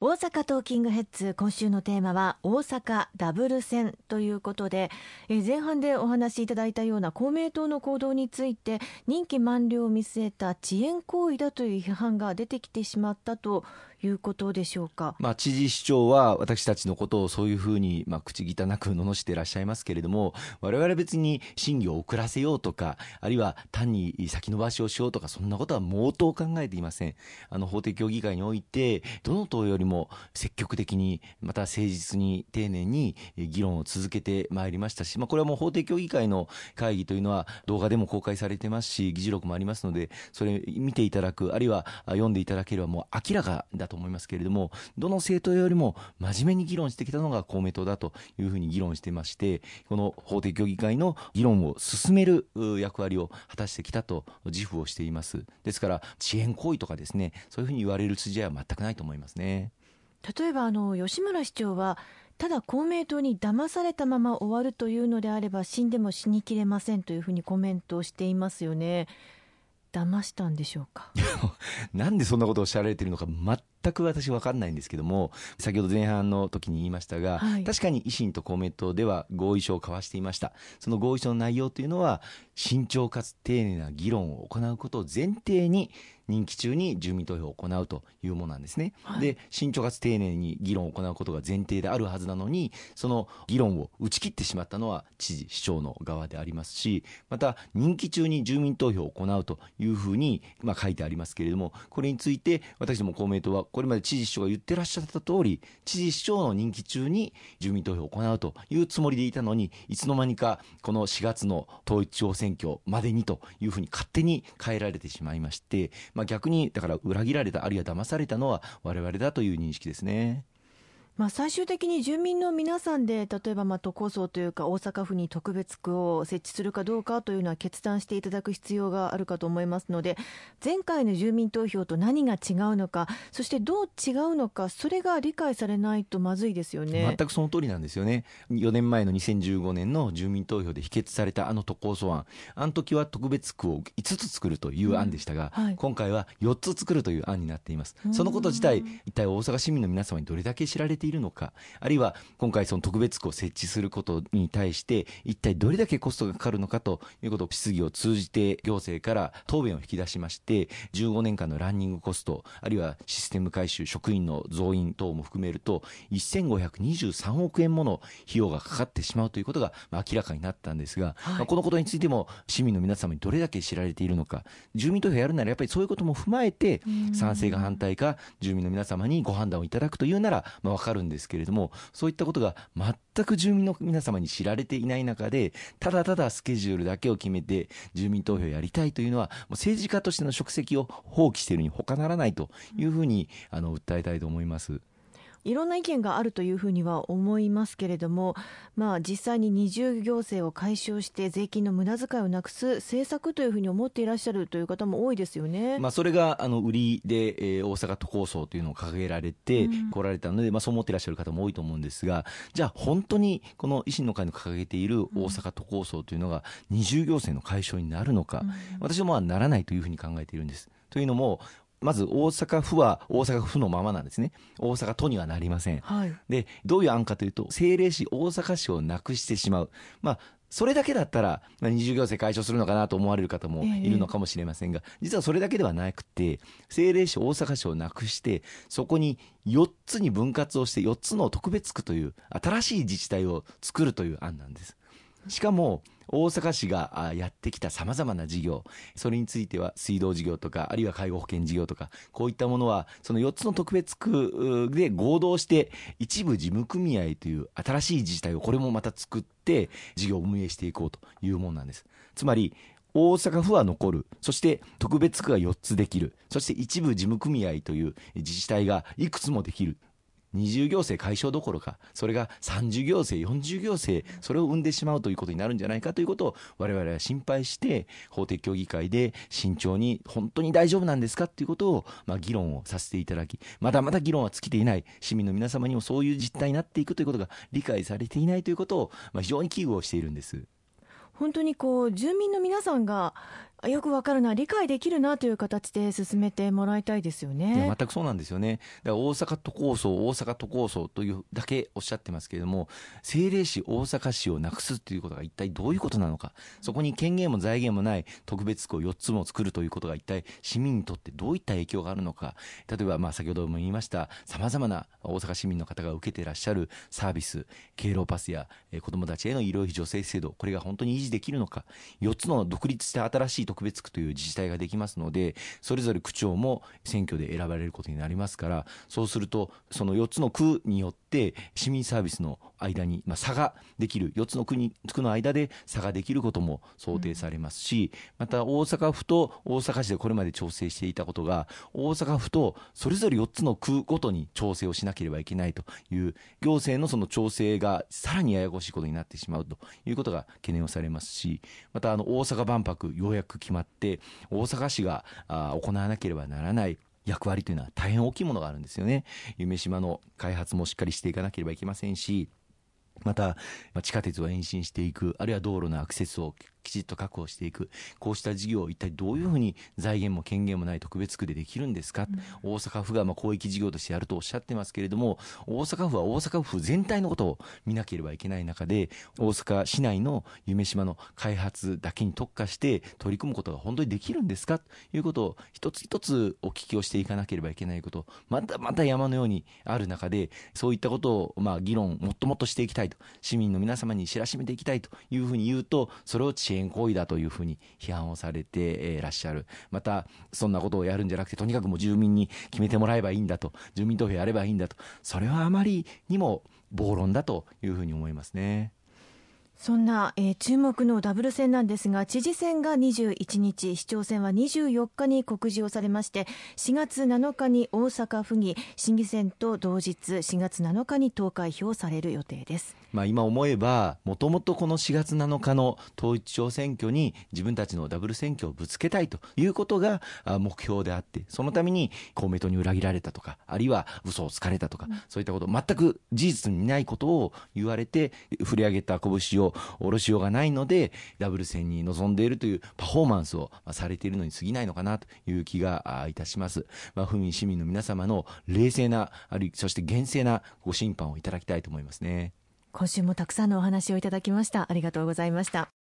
大阪トーキングヘッズ今週のテーマは大阪ダブル戦ということで前半でお話しいただいたような公明党の行動について任期満了を見据えた遅延行為だという批判が出てきてしまったということでしょうか、まあ、知事市長は私たちのことをそういうふうに、まあ、口汚く罵っていらっしゃいますけれども我々別に審議を遅らせようとかあるいは単に先延ばしをしようとかそんなことは毛頭考えていません。あの法的協議会においてどの党よりも積極的にまた誠実に丁寧に議論を続けてまいりましたし、まあ、これはもう法的協議会の会議というのは動画でも公開されてますし議事録もありますのでそれ見ていただくあるいは読んでいただければもう明らかだと思いますけれどもどの政党よりも真面目に議論してきたのが公明党だというふうに議論してましてこの法的協議会の議論を進める役割を果たしてきたと自負をしています。ですから遅延行為とかですねそういうふうに言われる筋合いは全くないと思いますね。例えばあの吉村市長はただ公明党に騙されたまま終わるというのであれば死んでも死にきれませんというふうにコメントをしていますよね。騙したんでしょうか？なんでそんなことをおっしゃられているのか全く私分かんないんですけども先ほど前半の時に言いましたが、はい、確かに維新と公明党では合意書を交わしていました。その合意書の内容というのは慎重かつ丁寧な議論を行うことを前提に任期中に住民投票を行うというものなんですね、はい、で慎重かつ丁寧に議論を行うことが前提であるはずなのにその議論を打ち切ってしまったのは知事市長の側でありますしまた任期中に住民投票を行うというふうに、まあ、書いてありますけれどもこれについて私ども公明党はこれまで知事市長が言ってらっしゃった通り知事市長の任期中に住民投票を行うというつもりでいたのにいつの間にかこの4月の統一地方選挙までにというふうに勝手に変えられてしまいましてまあ、逆にだから裏切られたあるいは騙されたのは我々だという認識ですね。まあ、最終的に住民の皆さんで例えばまあ都構想というか大阪府に特別区を設置するかどうかというのは決断していただく必要があるかと思いますので前回の住民投票と何が違うのかそしてどう違うのかそれが理解されないとまずいですよね。全くその通りなんですよね。4年前の2015年の住民投票で否決されたあの都構想案。あの時は特別区を5つ作るという案でしたが、うん。はい、今回は4つ作るという案になっています。そのこと自体一体大阪市民の皆様にどれだけ知られているのかあるいは今回その特別区を設置することに対して一体どれだけコストがかかるのかということを質疑を通じて行政から答弁を引き出しまして15年間のランニングコストあるいはシステム改修職員の増員等も含めると1523億円もの費用がかかってしまうということが明らかになったんですが、はい、このことについても市民の皆様にどれだけ知られているのか住民投票やるならやっぱりそういうことも踏まえて賛成か反対か住民の皆様にご判断をいただくというなら、まあ、分かるんですけれどもそういったことが全く住民の皆様に知られていない中でただただスケジュールだけを決めて住民投票をやりたいというのは政治家としての職責を放棄しているに他ならないというふうにあの訴えたいと思います。いろんな意見があるというふうには思いますけれども、まあ、実際に二重行政を解消して税金の無駄遣いをなくす政策というふうに思っていらっしゃるという方も多いですよね、まあ、それがあの売りで、えー、大阪都構想というのを掲げられてこられたので、うん、まあ、そう思っていらっしゃる方も多いと思うんですがじゃあ本当にこの維新の会の掲げている大阪都構想というのが二重行政の解消になるのか、うん、私はまあならないというふうに考えているんです。というのもまず大阪府は大阪府のままなんですね。大阪都にはなりません。はい、で、どういう案かというと、政令市、大阪市をなくしてしまう。まあ、それだけだったら、まあ、二重行政解消するのかなと思われる方もいるのかもしれませんが、え実はそれだけではなくて、政令市、大阪市をなくして、そこに4つに分割をして、4つの特別区という新しい自治体を作るという案なんです。しかも、大阪市がやってきたさまざまな事業、それについては水道事業とか、あるいは介護保険事業とか、こういったものは、その4つの特別区で合同して、一部事務組合という新しい自治体をこれもまた作って、事業を運営していこうというものなんです。つまり、大阪府は残る。そして特別区が4つできる。そして一部事務組合という自治体がいくつもできる。二重行政解消どころか、それが三重行政、四重行政、それを生んでしまうということになるんじゃないかということを我々は心配して、法的協議会で慎重に本当に大丈夫なんですかということを、まあ、議論をさせていただき、まだまだ議論は尽きていない市民の皆様にもそういう実態になっていくということが理解されていないということを、まあ、非常に危惧をしているんです。本当にこう住民の皆さんがよくわかるな、理解できるなという形で進めてもらいたいですよね。全くそうなんですよね。だから大阪都構想、大阪都構想というだけおっしゃってますけれども、政令市、大阪市をなくすということが一体どういうことなのか、そこに権限も財源もない特別区を4つも作るということが一体市民にとってどういった影響があるのか、例えばまあ先ほども言いました、さまざまな大阪市民の方が受けていらっしゃるサービス、敬老パスや、え子どもたちへの医療費助成制度、これが本当に維持できるのか、4つの独立して新しい特別区という自治体ができますので、それぞれ区長も選挙で選ばれることになりますから、そうすると、その4つの区によって、市民サービスの間に、まあ、差ができる、4つの区に区の間で差ができることも想定されますし、また大阪府と大阪市でこれまで調整していたことが、大阪府とそれぞれ4つの区ごとに調整をしなければいけないという、行政のその調整がさらにややこしいことになってしまうということが懸念をされますし、またあの大阪万博、ようやく決まって、大阪市が行わなければならない。役割というのは大変大きいものがあるんですよね。夢島の開発もしっかりしていかなければいけませんし、また、地下鉄を延伸していく、あるいは道路のアクセスをきちっと確保していく、こうした事業を一体どういうふうに財源も権限もない特別区でできるんですか、うん、大阪府がまあ広域事業としてやるとおっしゃってますけれども、大阪府は大阪府全体のことを見なければいけない中で、大阪市内の夢島の開発だけに特化して取り組むことが本当にできるんですか？ということを一つ一つお聞きをしていかなければいけないこと、またまた山のようにある中で、そういったことをまあ議論もっともっとしていきたいと、市民の皆様に知らしめていきたいというふうに言うと、それを遅延行為だというふうに批判をされていらっしゃる。また、そんなことをやるんじゃなくて、とにかくもう住民に決めてもらえばいいんだと、住民投票やればいいんだと、それはあまりにも暴論だというふうに思いますね。そんな、えー、注目のダブル選なんですが知事選が21日市長選は24日に告示をされまして4月7日に大阪府議審議選と同日4月7日に投開票される予定です。まあ、今思えば、もともとこの4月7日の統一地方選挙に自分たちのダブル選挙をぶつけたいということが目標であって、そのために公明党に裏切られたとか、あるいは嘘をつかれたとか、そういったこと、全く事実にないことを言われて、振り上げた拳を下ろしようがないので、ダブル戦に臨んでいるというパフォーマンスをされているのに過ぎないのかなという気がいたします。まあ、府民、市民の皆様の冷静な、あるそして厳正なご審判をいただきたいと思いますね。今週もたくさんのお話をいただきました。ありがとうございました。